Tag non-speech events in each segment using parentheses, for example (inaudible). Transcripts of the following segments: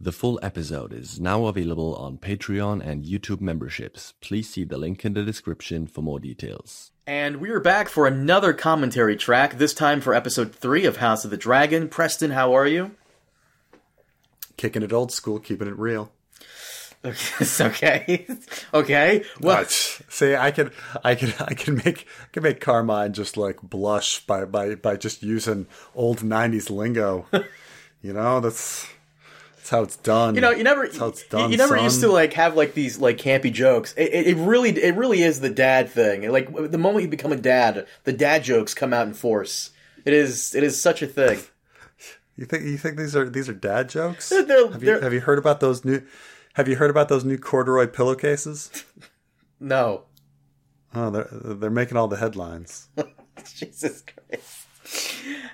The full episode is now available on Patreon and YouTube memberships. Please see the link in the description for more details. And we are back for another commentary track, this time for episode 3 of House of the Dragon. Preston, how are you? Kicking it old school, keeping it real. (laughs) It's okay. okay. Well, But, see, I can, I can, I can make, I can make Carmine just like blush by by by just using old '90s lingo. (laughs) you know, that's that's how it's done. you know, you never, That's how it's you- done. you, never son. used to like have like these like campy jokes. It, it, it really, it really is the dad thing. Like the moment you become a dad, the dad jokes come out in force. It is, it is such a thing. You think you think these are these are dad jokes? They're- they're- have you have you heard about those new? Have you heard about those new corduroy pillowcases? (laughs) No, Oh, they're they're making all the headlines. (laughs) Jesus Christ.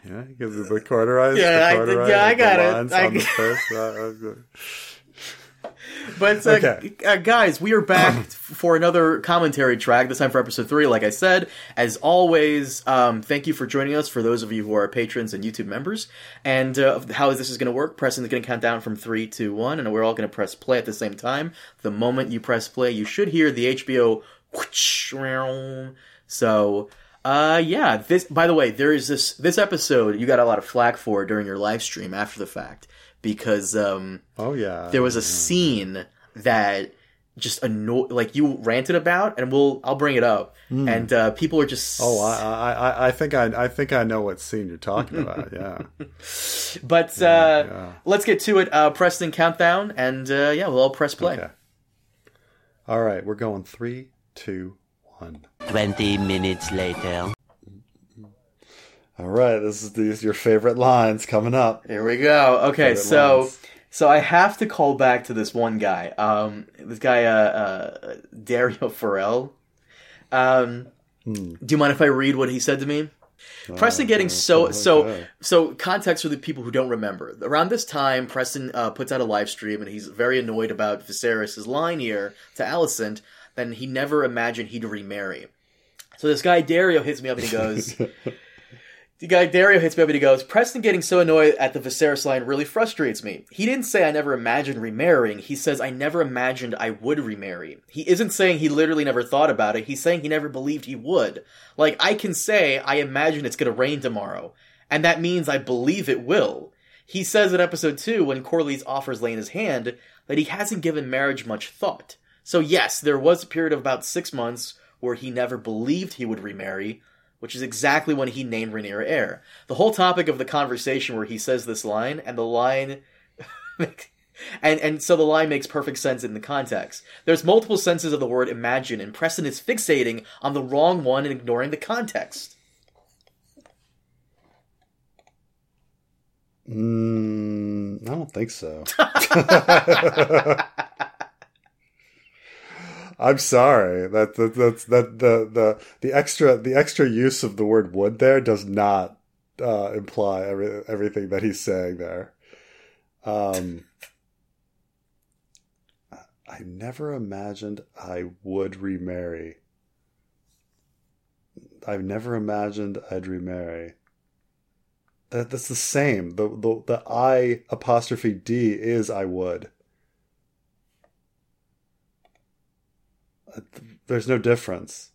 Yeah, because of the corduroys. Yeah, the I- yeah, I got it. I- on the first. uh, uh, But uh, Okay. uh, guys, we are back (clears throat) for another commentary track. This time for episode three. Like I said, as always, um, thank you for joining us. For those of you who are patrons and YouTube members, and uh, how this is going to work, Preston is going to count down from three to one, and we're all going to press play at the same time. The moment you press play, you should hear the HBO. whoosh, (laughs) So. Uh yeah, this by the way, there is this this episode you got a lot of flack for during your live stream after the fact because um oh yeah, there was a scene that just annoyed like you ranted about and we'll I'll bring it up and uh people are just Oh, I, I, I, think I, I think I know what scene you're talking about. (laughs) Yeah. but uh yeah. let's get to it uh Preston countdown and uh yeah we'll all press play Okay. All right, we're going three, two, one. 20 minutes later. All right, this is these your favorite lines coming up. here we go okay Favorite so lines. so I have to call back to this one guy um this guy uh, uh Dario Farrell um Hmm. do you mind if I read what he said to me Preston getting so so okay. so context for the people who don't remember. Around this time, Preston uh, puts out a live stream and he's very annoyed about Viserys' line here to Alicent. Then he never imagined he'd remarry. So this guy Dario hits me up and he goes, (laughs) the guy Dario hits me up and he goes, Preston getting so annoyed at the Viserys line really frustrates me. He didn't say I never imagined remarrying. He says I never imagined I would remarry. He isn't saying he literally never thought about it. He's saying he never believed he would. Like I can say I imagine it's gonna rain tomorrow, and that means I believe it will. He says in episode two when Corlys offers Laena his hand that he hasn't given marriage much thought. So yes, there was a period of about six months where he never believed he would remarry, which is exactly when he named Rhaenyra heir. The whole topic of the conversation where he says this line, and the line, (laughs) and and so the line makes perfect sense in the context. There's multiple senses of the word imagine, and Preston is fixating on the wrong one and ignoring the context. Mm, I don't think so. (laughs) (laughs) I'm sorry. That, that that's that the the the extra the extra use of the word would there does not uh, imply every, everything that he's saying there. Um, I never imagined I would remarry. I've never imagined I'd remarry. That that's the same. The the the I apostrophe D is I would. There's no difference.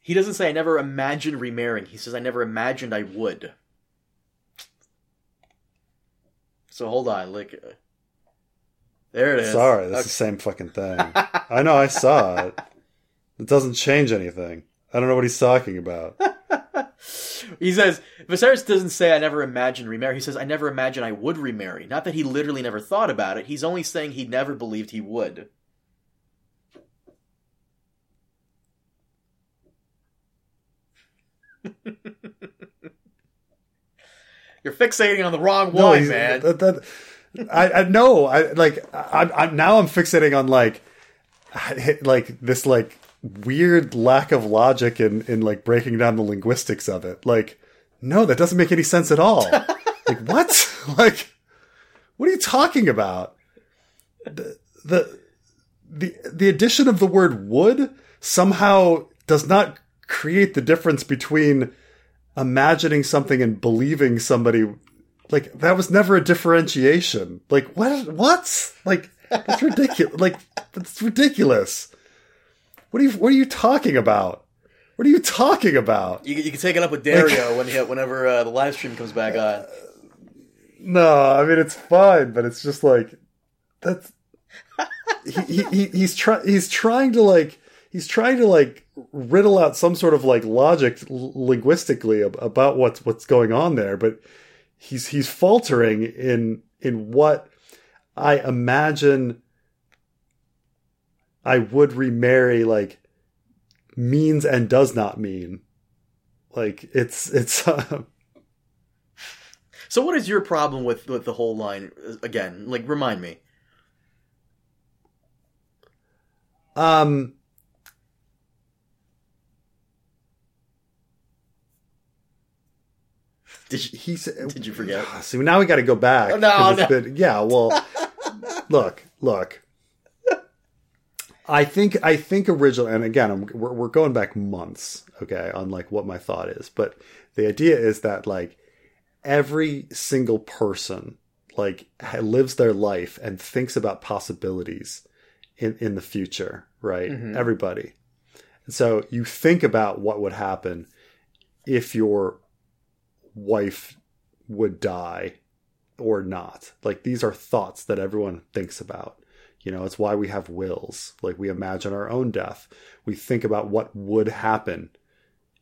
He doesn't say I never imagined remarrying. He says I never imagined I would. So hold on, like uh, there it is. Sorry, that's Okay. the same fucking thing. (laughs) I know, I saw it. It doesn't change anything. I don't know what he's talking about. (laughs) He says Viserys doesn't say I never imagined remarry. He says I never imagined I would remarry. Not that he literally never thought about it. He's only saying he never believed he would. You're fixating on the wrong No, one, man. That, that, I, I know. I like. I, I'm now. I'm fixating on like, like this like weird lack of logic in in like breaking down the linguistics of it. Like, no, that doesn't make any sense at all. (laughs) like what? like, what are you talking about? The, the the the addition of the word would somehow does not create the difference between imagining something and believing somebody like that was never a differentiation. Like what? What? Like that's ridiculous. (laughs) like that's ridiculous. What are you? What are you talking about? What are you talking about? You, you can take it up with Dario when he, whenever uh, the live stream comes back on. No, I mean it's fine, but it's just like that's he, he, he he's trying he's trying to like he's trying to like riddle out some sort of like logic linguistically ab- about what's what's going on there, but he's he's faltering in in what I imagine I would remarry like means and does not mean. Like it's it's (laughs) uh, So, what is your problem with with the whole line again? Like, remind me. um Did you, he said did you forget? Ah, see, now we got to go back. Oh, no, 'cause no. it's been- yeah, well, look, look. I think I think original, and again, I'm, we're we're going back months, okay, on like what my thought is, but the idea is that like every single person like lives their life and thinks about possibilities in in the future, right? Mm-hmm. Everybody, and so you think about what would happen if your wife would die or not. Like these are thoughts that everyone thinks about. You know, it's why we have wills. Like we imagine our own death. We think about what would happen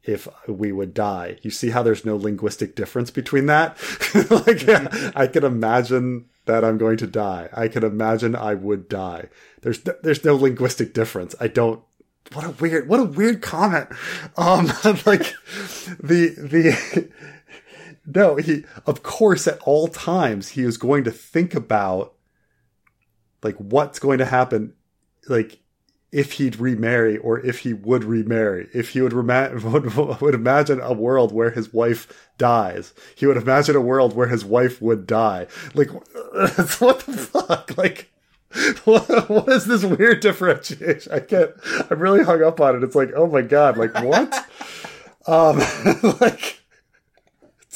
if we would die. You see how there's no linguistic difference between that? (laughs) like I can imagine that I'm going to die. I can imagine I would die. There's there's no linguistic difference. I don't what a weird what a weird comment. Um (laughs) like the the no, he of course at all times he is going to think about like what's going to happen like if he'd remarry or if he would remarry. If he would, rema- (laughs) would would imagine a world where his wife dies. He would imagine a world where his wife would die. Like (laughs) what the fuck? Like what, what is this weird differentiation? I can't I'm really hung up on it. It's like, oh my god, like what? (laughs) um like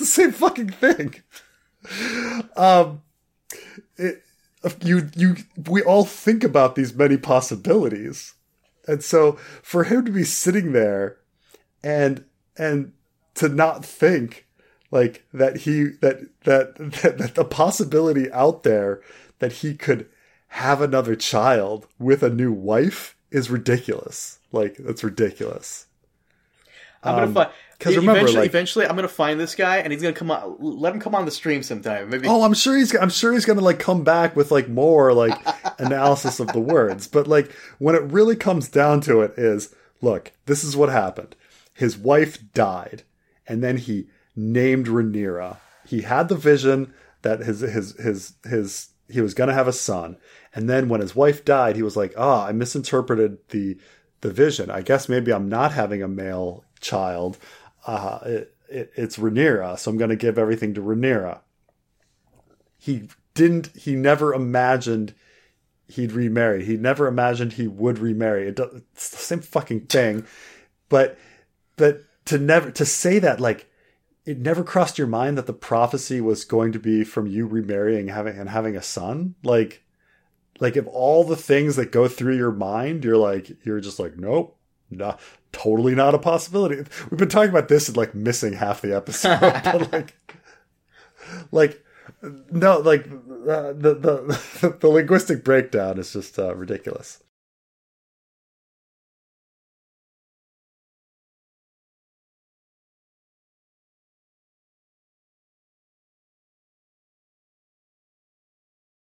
the same fucking thing. Um, it, you you we all think about these many possibilities, and so for him to be sitting there, and and to not think like that he that that that, that the possibility out there that he could have another child with a new wife is ridiculous. Like that's ridiculous. I'm gonna Um, find 'cause remember, eventually, like- eventually, I'm gonna find this guy, and he's gonna come on. Let him come on the stream sometime. Maybe. Oh, I'm sure he's. I'm sure he's gonna like come back with like more like (laughs) analysis of the words. But like when it really comes down to it, is look, this is what happened. His wife died, and then he named Rhaenyra. He had the vision that his his his his he was gonna have a son, and then when his wife died, he was like, ah, I misinterpreted the the vision. I guess maybe I'm not having a male child. Uh, it, it, it's Rhaenyra, so I'm going to give everything to Rhaenyra. He didn't he never imagined he'd remarry. He never imagined he would remarry. It, do- it's the same fucking thing but but to never to say that like it never crossed your mind that the prophecy was going to be from you remarrying having and having a son? Like like if all the things that go through your mind you're like you're just like nope no, totally not a possibility. We've been talking about this and like missing half the episode (laughs) but like like no like uh, the, the (laughs) the linguistic breakdown is just uh, ridiculous